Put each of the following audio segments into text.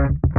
What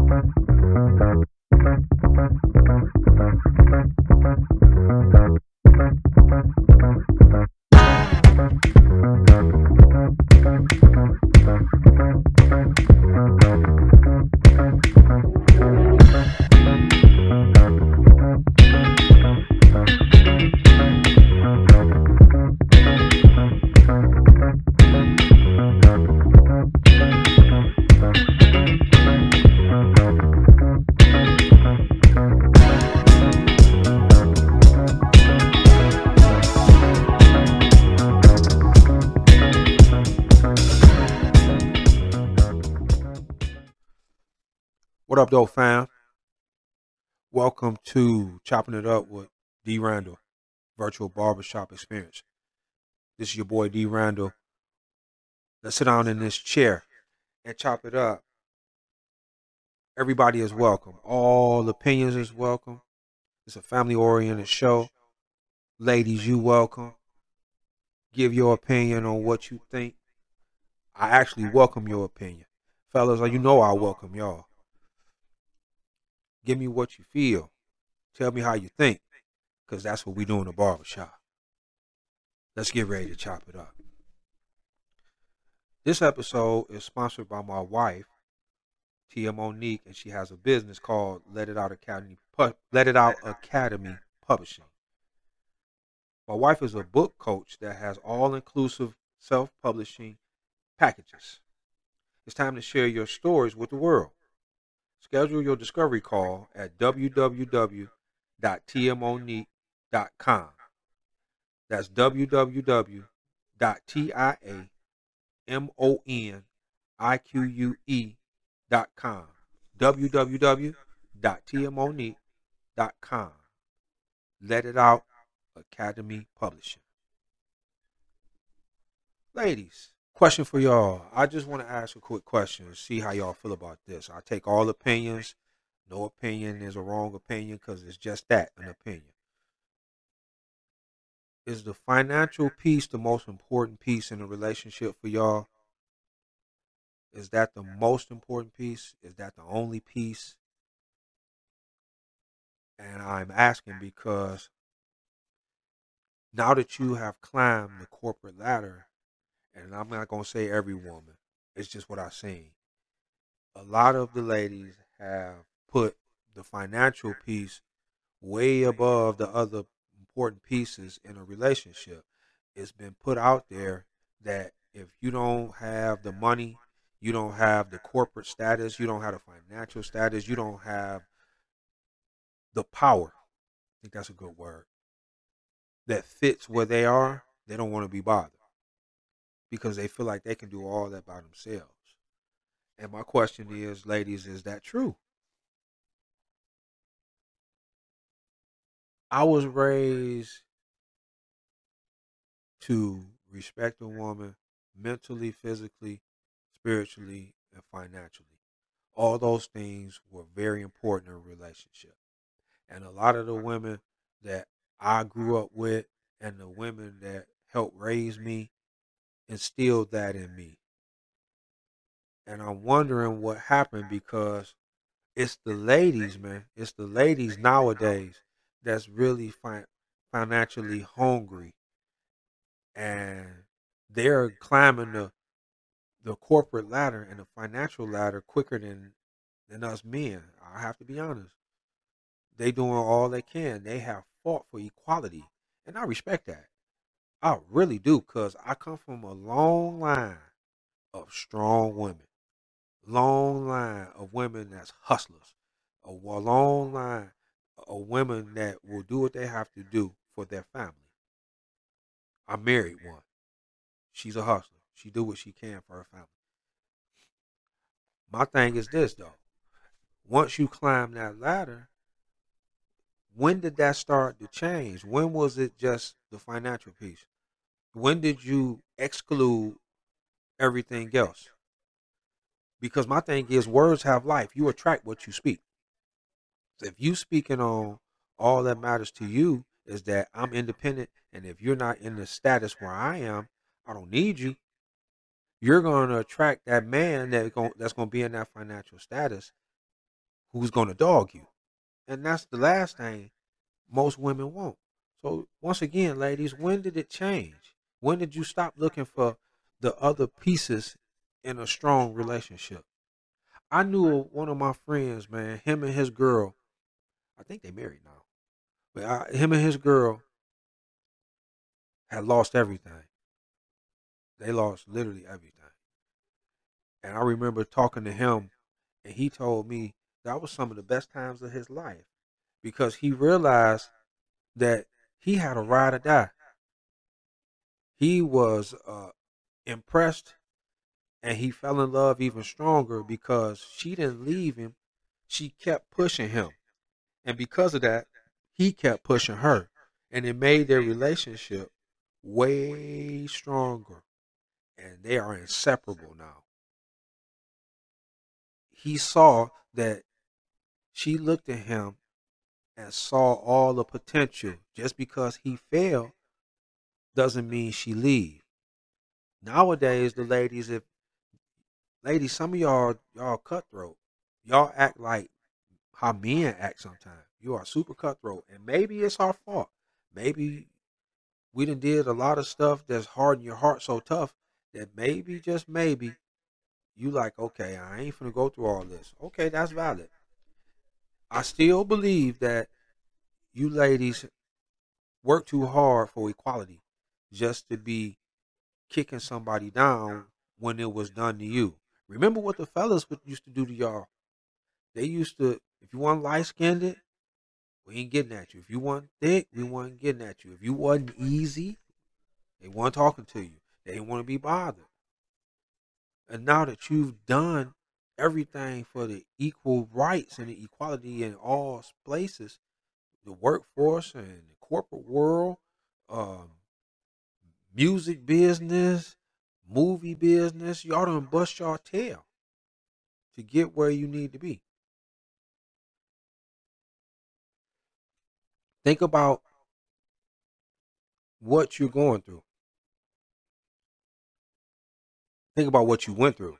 up, though, fam? Welcome to Chopping It Up with D. Randle, Virtual Barbershop Experience. This is your boy D. Randle. Let's sit down in this chair and chop it up. Everybody is welcome. All opinions is welcome. It's a family oriented show. Ladies, you welcome. Give your opinion on what you think. I actually welcome your opinion. Fellas, you know I welcome y'all. Give me what you feel. Tell me how you think. Because that's what we do in the barbershop. Let's get ready to chop it up. This episode is sponsored by my wife, Tia Monique, and she has a business called Let It Out Academy Let It Out Academy Publishing. My wife is a book coach that has all-inclusive self-publishing packages. It's time to share your stories with the world. Schedule your discovery call at www.tmonique.com. That's www.tiamonique.com. www.tmonique.com. Let it out Academy Publishing. Ladies, Question for y'all. I just want to ask a quick question see how y'all feel about this. I take all opinions. No opinion is a wrong opinion because it's just that an opinion. Is the financial piece the most important piece in a relationship for y'all? Is that the most important piece? Is that the only piece? And I'm asking because now that you have climbed the corporate ladder and I'm not gonna say every woman. It's just what I've seen. A lot of the ladies have put the financial piece way above the other important pieces in a relationship. It's been put out there that if you don't have the money, you don't have the corporate status, you don't have the financial status, you don't have the power. I think that's a good word. That fits where they are, they don't want to be bothered because they feel like they can do all that by themselves. And my question is, ladies, is that true? I was raised to respect a woman mentally, physically, spiritually, and financially. All those things were very important in a relationship. And a lot of the women that I grew up with and the women that helped raise me instilled that in me. And I'm wondering what happened because it's the ladies, man. It's the ladies nowadays that's really fi- financially hungry, and they're climbing the the corporate ladder and the financial ladder quicker than than us men. I have to be honest. They doing all they can. They have fought for equality, and I respect that. I really do, cause I come from a long line of strong women, long line of women that's hustlers, a long line of women that will do what they have to do for their family. I married one. She's a hustler. She do what she can for her family. My thing is this though. Once you climb that ladder, when did that start to change? When was it just the financial piece? When did you exclude everything else? Because my thing is, words have life. You attract what you speak. If you speaking on all that matters to you is that I'm independent, and if you're not in the status where I am, I don't need you. You're going to attract that man that going that's going to be in that financial status who's going to dog you. And that's the last thing most women want. So, once again, ladies, when did it change? When did you stop looking for the other pieces in a strong relationship? I knew one of my friends, man, him and his girl, I think they married now, but I, him and his girl had lost everything. They lost literally everything. And I remember talking to him, and he told me that was some of the best times of his life because he realized that he had a ride or die. He was uh, impressed and he fell in love even stronger because she didn't leave him. She kept pushing him. And because of that, he kept pushing her. And it made their relationship way stronger. And they are inseparable now. He saw that she looked at him and saw all the potential. Just because he failed doesn't mean she leave. Nowadays, the ladies, if ladies, some of y'all y'all cutthroat. Y'all act like how men act sometimes. You are super cutthroat, and maybe it's our fault. Maybe we done did a lot of stuff that's hardened your heart so tough that maybe just maybe you like okay, I ain't finna go through all this. Okay, that's valid. I still believe that you ladies work too hard for equality just to be kicking somebody down when it was done to you. Remember what the fellas used to do to y'all? They used to, if you want light skinned, it, we ain't getting at you. If you want thick, we weren't getting at you. If you wasn't easy, they weren't talking to you. They didn't want to be bothered. And now that you've done everything for the equal rights and the equality in all places, the workforce and the corporate world, um, music business, movie business, y'all done bust your tail to get where you need to be. Think about what you're going through. Think about what you went through.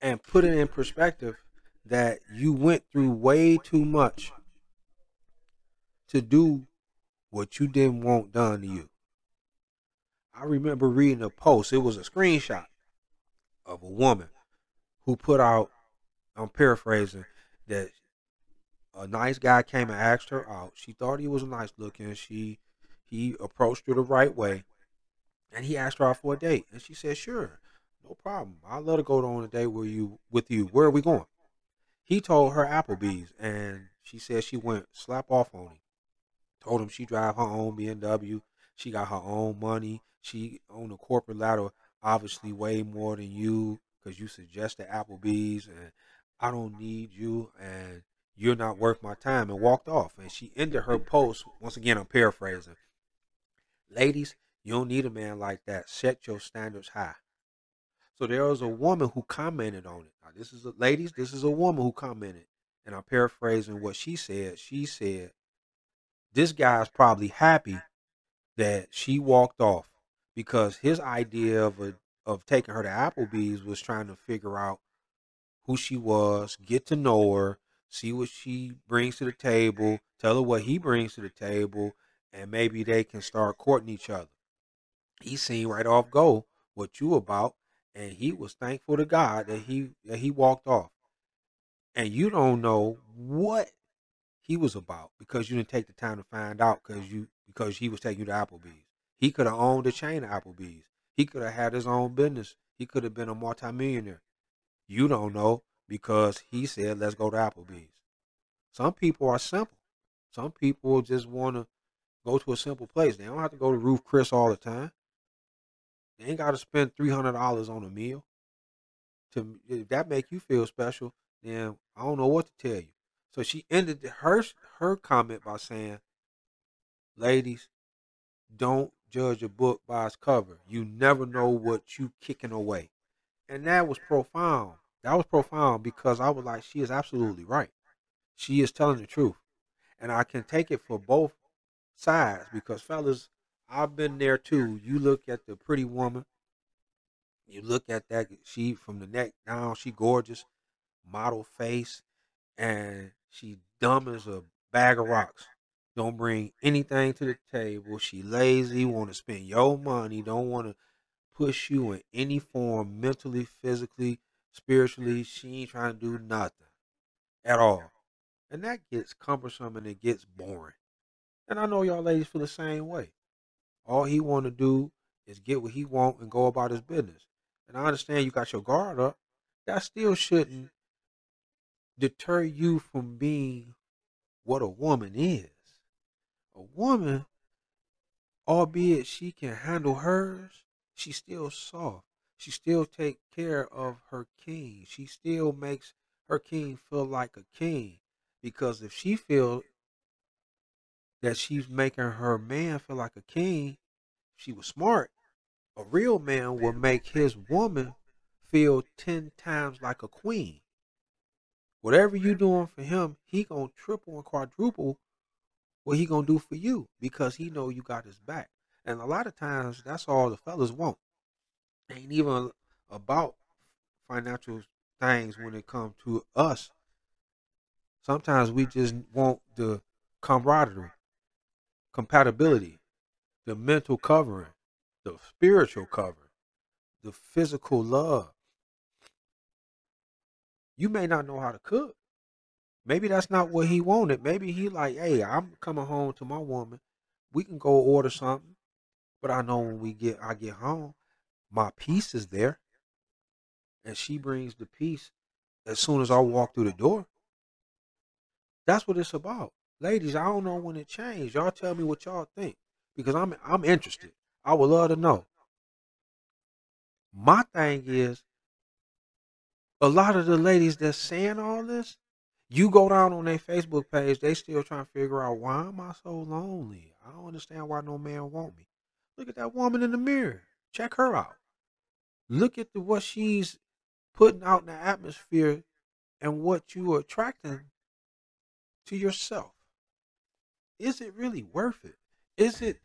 And put it in perspective that you went through way too much to do what you didn't want done to you. I remember reading a post. It was a screenshot of a woman who put out. I'm paraphrasing that a nice guy came and asked her out. She thought he was nice looking. She he approached her the right way, and he asked her out for a date. And she said, "Sure, no problem. I'll let her go on a date with you. With you, where are we going?" He told her Applebee's, and she said she went slap off on him. Told him she drive her own BMW. She got her own money. She on the corporate ladder, obviously way more than you because you suggested Applebee's and I don't need you and you're not worth my time and walked off. And she ended her post, once again, I'm paraphrasing. Ladies, you don't need a man like that. Set your standards high. So there was a woman who commented on it. Now, this is a, ladies, this is a woman who commented. And I'm paraphrasing what she said. She said, This guy's probably happy that she walked off because his idea of a, of taking her to Applebee's was trying to figure out who she was, get to know her, see what she brings to the table, tell her what he brings to the table, and maybe they can start courting each other. He seen right off go what you about, and he was thankful to God that he that he walked off. And you don't know what he was about because you didn't take the time to find out because you because he was taking you to Applebee's. He could have owned a chain of Applebee's. He could have had his own business. He could have been a multimillionaire. You don't know because he said, let's go to Applebee's. Some people are simple. Some people just want to go to a simple place. They don't have to go to Ruth Chris all the time. They ain't got to spend $300 on a meal. To If that make you feel special, then I don't know what to tell you. So she ended her her comment by saying, "Ladies, don't judge a book by its cover. You never know what you kicking away. And that was profound. That was profound because I was like, she is absolutely right. She is telling the truth. And I can take it for both sides because fellas, I've been there too. You look at the pretty woman, you look at that she from the neck down, she gorgeous. model face, and she dumb as a bag of rocks. Don't bring anything to the table. She lazy, want to spend your money, don't want to push you in any form, mentally, physically, spiritually. She ain't trying to do nothing at all. And that gets cumbersome and it gets boring. And I know y'all ladies feel the same way. All he want to do is get what he want and go about his business. And I understand you got your guard up. That still shouldn't deter you from being what a woman is. A woman, albeit she can handle hers, she's still soft. She still take care of her king. She still makes her king feel like a king. Because if she feel that she's making her man feel like a king, she was smart. A real man will make his woman feel ten times like a queen. Whatever you doing for him, he gonna triple and quadruple what he gonna do for you because he know you got his back. And a lot of times, that's all the fellas want. Ain't even about financial things when it comes to us. Sometimes we just want the camaraderie, compatibility, the mental covering, the spiritual covering, the physical love. You may not know how to cook. Maybe that's not what he wanted. Maybe he like, hey, I'm coming home to my woman. We can go order something, but I know when we get, I get home, my peace is there, and she brings the peace as soon as I walk through the door. That's what it's about, ladies. I don't know when it changed. Y'all tell me what y'all think because I'm I'm interested. I would love to know. My thing is, a lot of the ladies that's saying all this, you go down on their Facebook page, they still trying to figure out why am I so lonely? I don't understand why no man want me. Look at that woman in the mirror. Check her out. Look at the, what she's putting out in the atmosphere and what you are attracting to yourself. Is it really worth it? Is it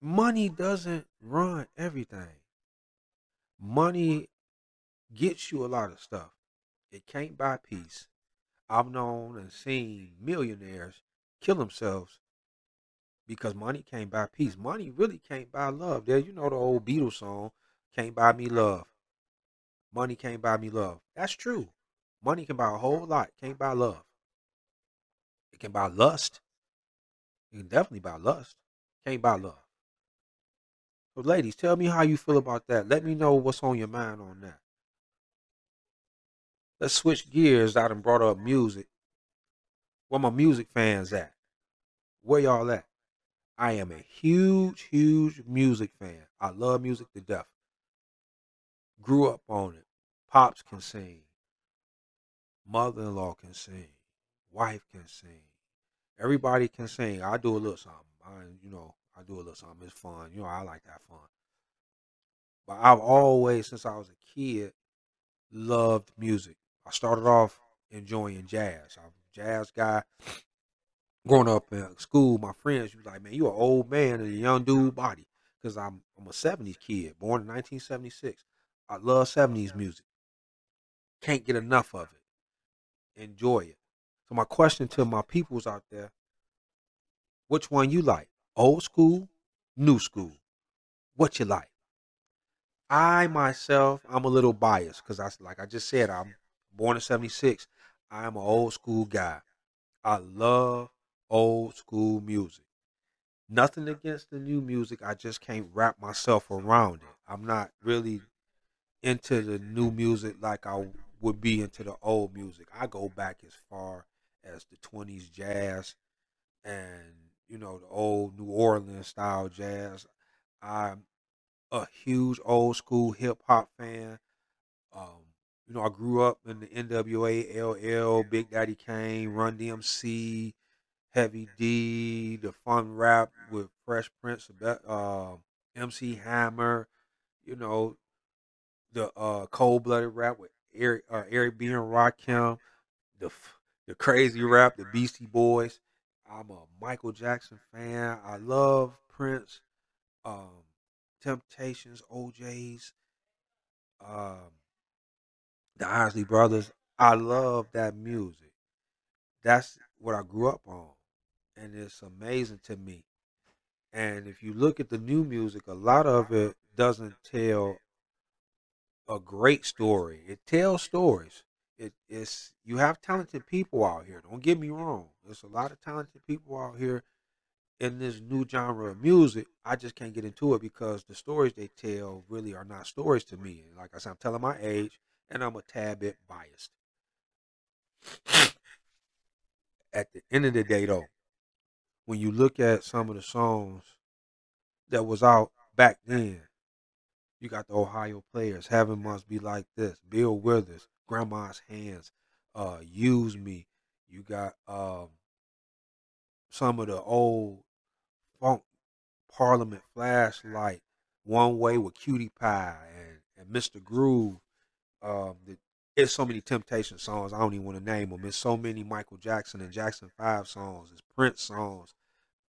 money doesn't run everything. Money gets you a lot of stuff. It can't buy peace. I've known and seen millionaires kill themselves because money can't buy peace. Money really can't buy love. There, you know the old Beatles song, "Can't buy me love." Money can't buy me love. That's true. Money can buy a whole lot. Can't buy love. It can buy lust. It can definitely buy lust. Can't buy love. So, ladies, tell me how you feel about that. Let me know what's on your mind on that. Let's switch gears. I done brought up music. Where my music fans at? Where y'all at? I am a huge, huge music fan. I love music to death. Grew up on it. Pops can sing. Mother-in-law can sing. Wife can sing. Everybody can sing. I do a little something. I, you know, I do a little something. It's fun. You know, I like that fun. But I've always, since I was a kid, loved music. I started off enjoying jazz. I'm a jazz guy. Growing up in school, my friends was like, "Man, you an old man in a young dude body." Because I'm I'm a '70s kid, born in 1976. I love '70s music. Can't get enough of it. Enjoy it. So my question to my peoples out there: Which one you like? Old school, new school? What you like? I myself, I'm a little biased because I, like I just said, I'm born in '76. I'm an old school guy. I love old school music. Nothing against the new music. I just can't wrap myself around it. I'm not really into the new music like I would be into the old music. I go back as far as the 20s jazz and you know the old New Orleans style jazz. I'm a huge old school hip hop fan. Um, you know, I grew up in the NWA, LL, Big Daddy Kane, Run DMC, Heavy D, the fun rap with Fresh Prince, uh, MC Hammer, you know, the uh, cold blooded rap with Eric, uh, Eric B. and Rakim, the the crazy rap, the Beastie Boys. I'm a Michael Jackson fan. I love Prince, um, Temptations, O'Jays. um, the Isley Brothers. I love that music. That's what I grew up on, and it's amazing to me. And if you look at the new music, a lot of it doesn't tell a great story. It tells stories. It, it's you have talented people out here. Don't get me wrong. There's a lot of talented people out here in this new genre of music. I just can't get into it because the stories they tell really are not stories to me. Like I said, I'm telling my age, and I'm a tad bit biased. At the end of the day, though, when you look at some of the songs that was out back then, you got the Ohio players. Heaven must be like this. Bill Withers, Grandma's hands, uh, use me. You got um, some of the old funk Parliament flashlight, one way with Cutie Pie and, and Mr. Groove. Um, the, it's so many Temptation songs. I don't even want to name them. It's so many Michael Jackson and Jackson Five songs. It's Prince songs.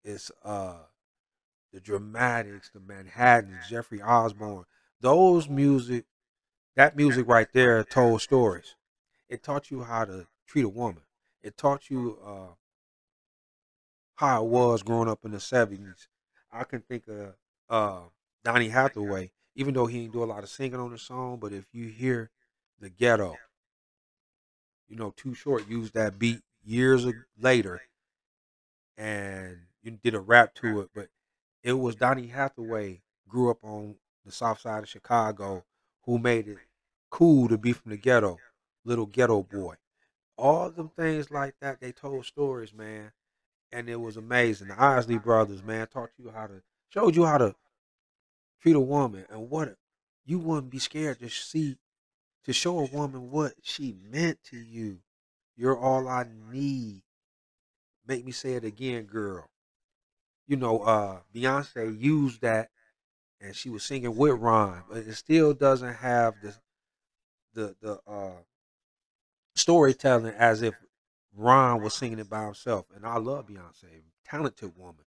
It's uh the Dramatics, the Manhattans, Jeffrey Osborne. Those music, that music right there told stories. It taught you how to treat a woman. It taught you uh, how it was growing up in the seventies. I can think of uh, Donny Hathaway, even though he didn't do a lot of singing on the song, but if you hear the ghetto, you know, Too Short used that beat years later, and you did a rap to it, but it was Donny Hathaway grew up on the south side of Chicago who made it cool to be from the ghetto, little ghetto boy. All them things like that, they told stories, man. And it was amazing. The Isley brothers, man, taught you how to showed you how to treat a woman and what you wouldn't be scared to see to show a woman what she meant to you. You're all I need. Make me say it again, girl. You know, uh Beyonce used that and she was singing with Ron, but it still doesn't have the the the uh, storytelling as if Ron was singing it by himself. And I love Beyonce, talented woman.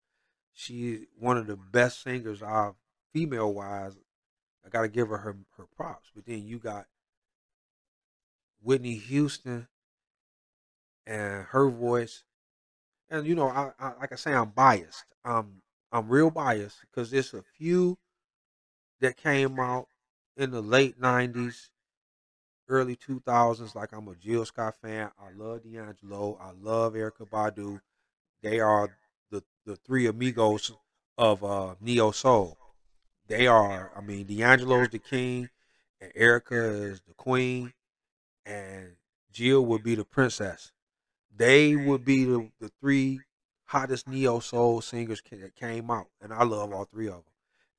She's one of the best singers I've female wise. I got to give her, her her props. But then you got Whitney Houston and her voice, and you know, I, I like I say, I'm biased. I'm I'm real biased because there's a few that came out in the late '90s, early 2000s. Like I'm a Jill Scott fan. I love D'Angelo. I love Erykah Badu. They are the the three amigos of uh, neo soul. They are. I mean, D'Angelo's the king, and Erykah is the queen, and Jill would be the princess. They would be the, the three hottest neo soul singers that came out, and I love all three of them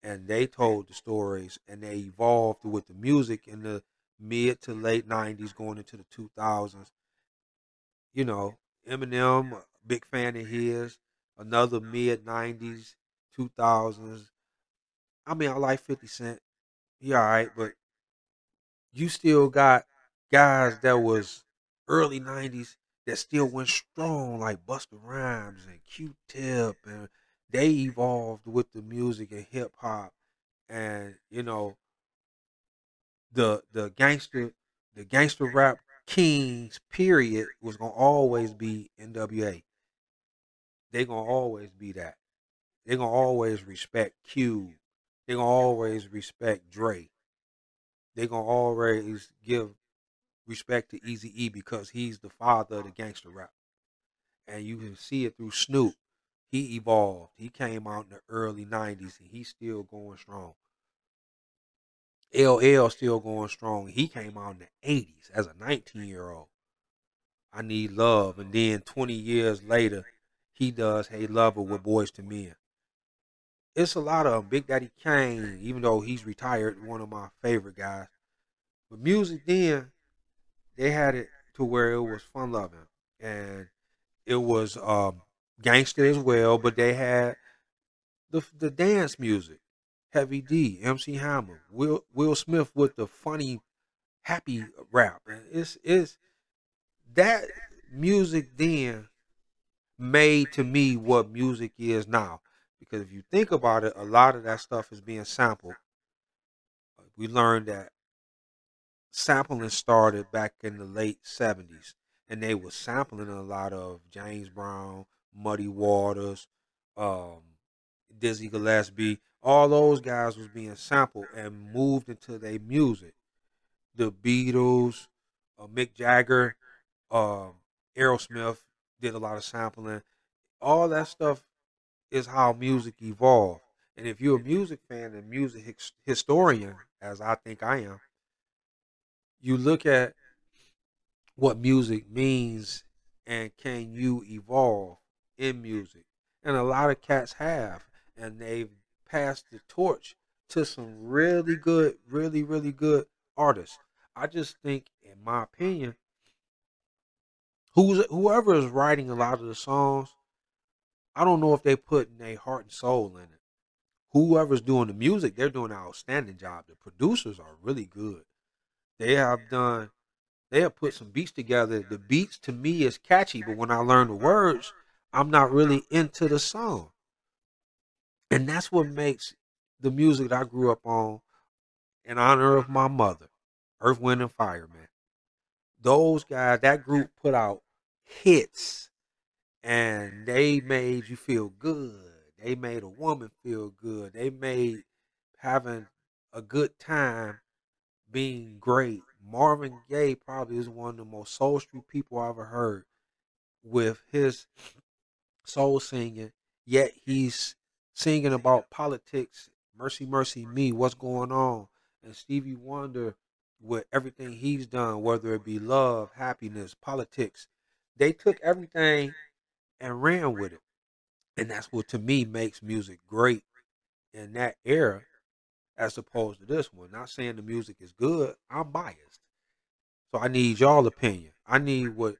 and they told the stories and they evolved with the music in the mid to late 90s going into the 2000s you know eminem big fan of his another mid 90s 2000s i mean i like 50 cent he all right but you still got guys that was early 90s that still went strong like busta rhymes and q-tip and they evolved with the music and hip hop and you know the the gangster the gangster rap kings period was gonna always be NWA. They gonna always be that. They gonna always respect Q. They gonna always respect Dre. They're gonna always give respect to Eazy E because he's the father of the gangster rap, and you can see it through Snoop he evolved. He came out in the early 90s and he's still going strong. LL still going strong. He came out in the 80s as a 19 year old. I need love. And then 20 years later, he does Hey Lover with Boyz II Men. It's a lot of. Big Daddy Kane, even though he's retired, one of my favorite guys. But music then, they had it to where it was fun loving. And it was um, gangster as well, but they had the the dance music. Heavy D, MC Hammer, Will Will Smith with the funny, happy rap. And It's it's that music then made to me what music is now. Because if you think about it, a lot of that stuff is being sampled. We learned that sampling started back in the late 70s and they were sampling a lot of James Brown, Muddy Waters, um, Dizzy Gillespie, all those guys was being sampled and moved into their music. The Beatles, uh, Mick Jagger, um, Aerosmith did a lot of sampling. All that stuff is how music evolved. And if you're a music fan and music historian, as I think I am, you look at what music means and can you evolve in music. And a lot of cats have, and they've passed the torch to some really good, really, really good artists. I just think, in my opinion, who's whoever is writing a lot of the songs, I don't know if they put their heart and soul in it. Whoever's doing the music, they're doing an outstanding job. The producers are really good. They have done they have put some beats together. The beats to me is catchy, but when I learn the words, I'm not really into the song. And that's what makes the music that I grew up on in honor of my mother, Earth, Wind, and Fire, man. Those guys, that group put out hits and they made you feel good. They made a woman feel good. They made having a good time being great Marvin Gaye probably is one of the most soulful people I've ever heard with his soul singing, yet he's singing about politics, mercy, mercy me, what's going on. And Stevie Wonder, with everything he's done, whether it be love, happiness, politics, they took everything and ran with it. And that's what to me makes music great in that era as opposed to this one. Not saying the music is good. I'm biased. So I need y'all opinion. I need what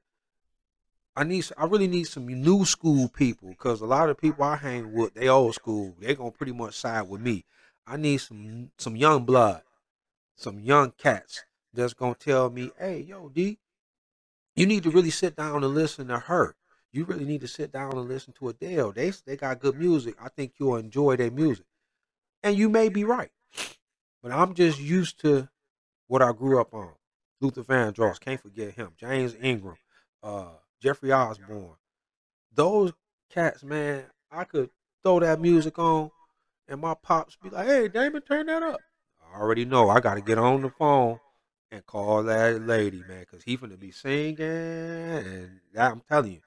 I need. I really need some new school people because a lot of people I hang with, they old school. They gonna pretty much side with me. I need some some young blood, some young cats that's gonna tell me, "Hey, yo, D, you need to really sit down and listen to her. You really need to sit down and listen to Adele. They they got good music. I think you'll enjoy their music." And you may be right. But I'm just used to what I grew up on. Luther Vandross, can't forget him. James Ingram, uh, Jeffrey Osborne. Those cats, man, I could throw that music on and my pops be like, hey, Damon, turn that up. I already know I got to get on the phone and call that lady, man, because he finna be singing. And I'm telling you,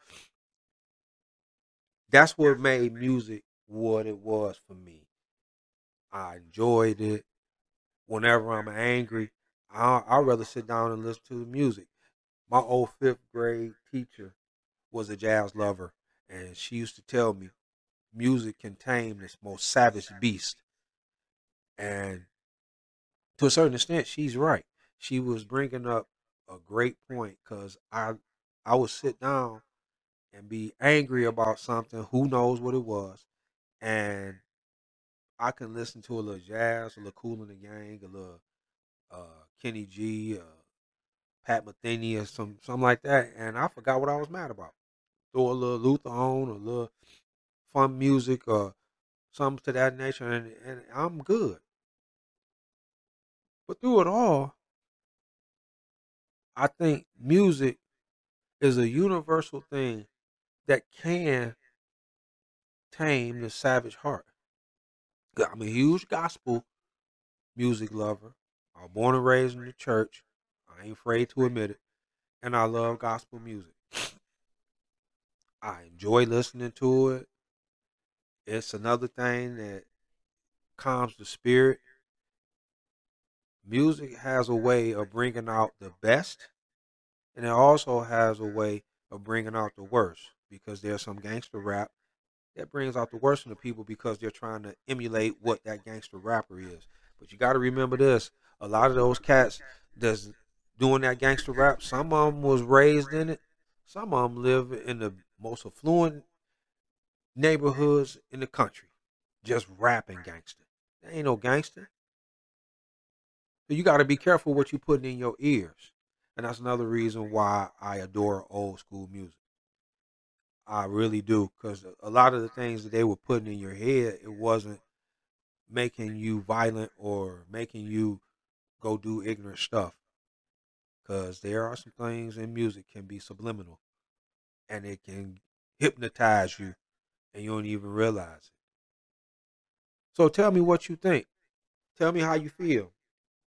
that's what made music what it was for me. I enjoyed it whenever I'm angry, I I'd rather sit down and listen to the music. My old fifth grade teacher was a jazz lover, and she used to tell me music can tame this most savage beast. And to a certain extent, she's right. She was bringing up a great point because I I would sit down and be angry about something. Who knows what it was, and I can listen to a little jazz, a little Kool and the Gang, a little uh, Kenny G, uh, Pat Metheny, or some something like that, and I forgot what I was mad about. Throw a little Luther on, a little fun music, or something to that nature, and, and I'm good. But through it all, I think music is a universal thing that can tame the savage heart. I'm a huge gospel music lover. I was born and raised in the church. I ain't afraid to admit it. And I love gospel music. I enjoy listening to it. It's another thing that calms the spirit. Music has a way of bringing out the best, and it also has a way of bringing out the worst because there's some gangster rap that brings out the worst in the people because they're trying to emulate what that gangster rapper is. But you got to remember this: a lot of those cats that's doing that gangster rap, some of them was raised in it, some of them live in the most affluent neighborhoods in the country, just rapping gangster. Ain't no gangster. So you got to be careful what you putting in your ears, and that's another reason why I adore old school music. I really do, because a lot of the things that they were putting in your head, it wasn't making you violent or making you go do ignorant stuff. because there are some things in music can be subliminal and it can hypnotize you and you don't even realize it. So tell me what you think. Tell me how you feel.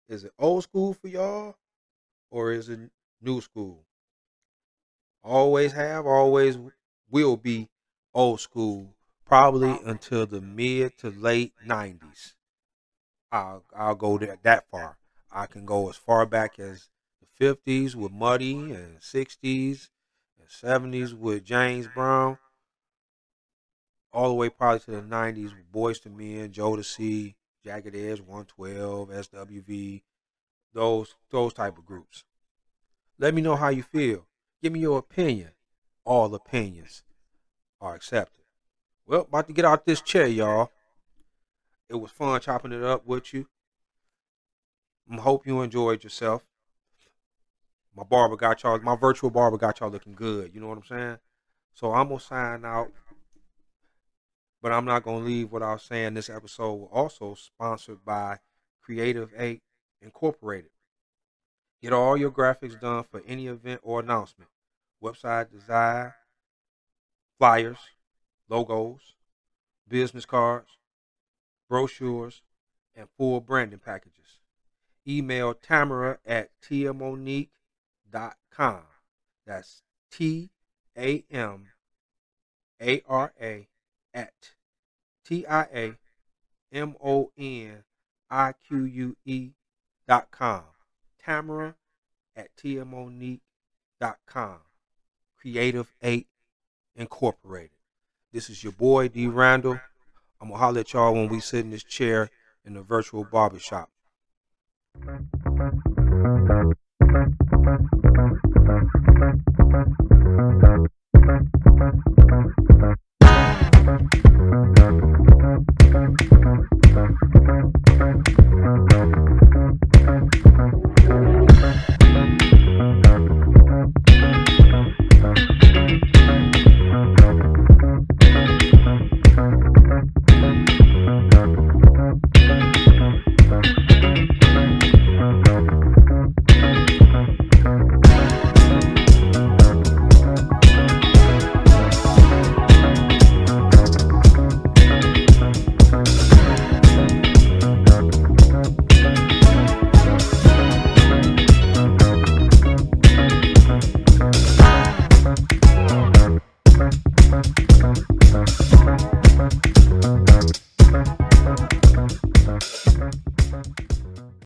Is it old school for y'all or is it new school? Always have, always will be old school, probably until the mid to late 90s. I'll, I'll go that, that far. I can go as far back as the 50s with Muddy and 60s and 70s with James Brown all the way probably to the 90s with Boyz II Men, joe Jodeci, Jagged Edge, 112, SWV, those those type of groups. Let me know how you feel. Give me your opinion. All opinions are accepted. Well, about to get out this chair, y'all. It was fun chopping it up with you. I hope you enjoyed yourself. My barber got y'all, my virtual barber got y'all looking good. You know what I'm saying? So I'm gonna sign out but I'm not going to leave without saying this episode was also sponsored by Creative 8 Incorporated. Get all your graphics done for any event or announcement. Website design, flyers, logos, business cards, brochures, and full branding packages. Email Tamara at tiamonique.com. That's T A M A R A at T I A M O N I Q U E dot com. Tamara at TMOnique dot com. Creative 8 Incorporated. This is your boy D Randle. I'm gonna holler at y'all when we sit in this chair in the virtual barbershop. Thank.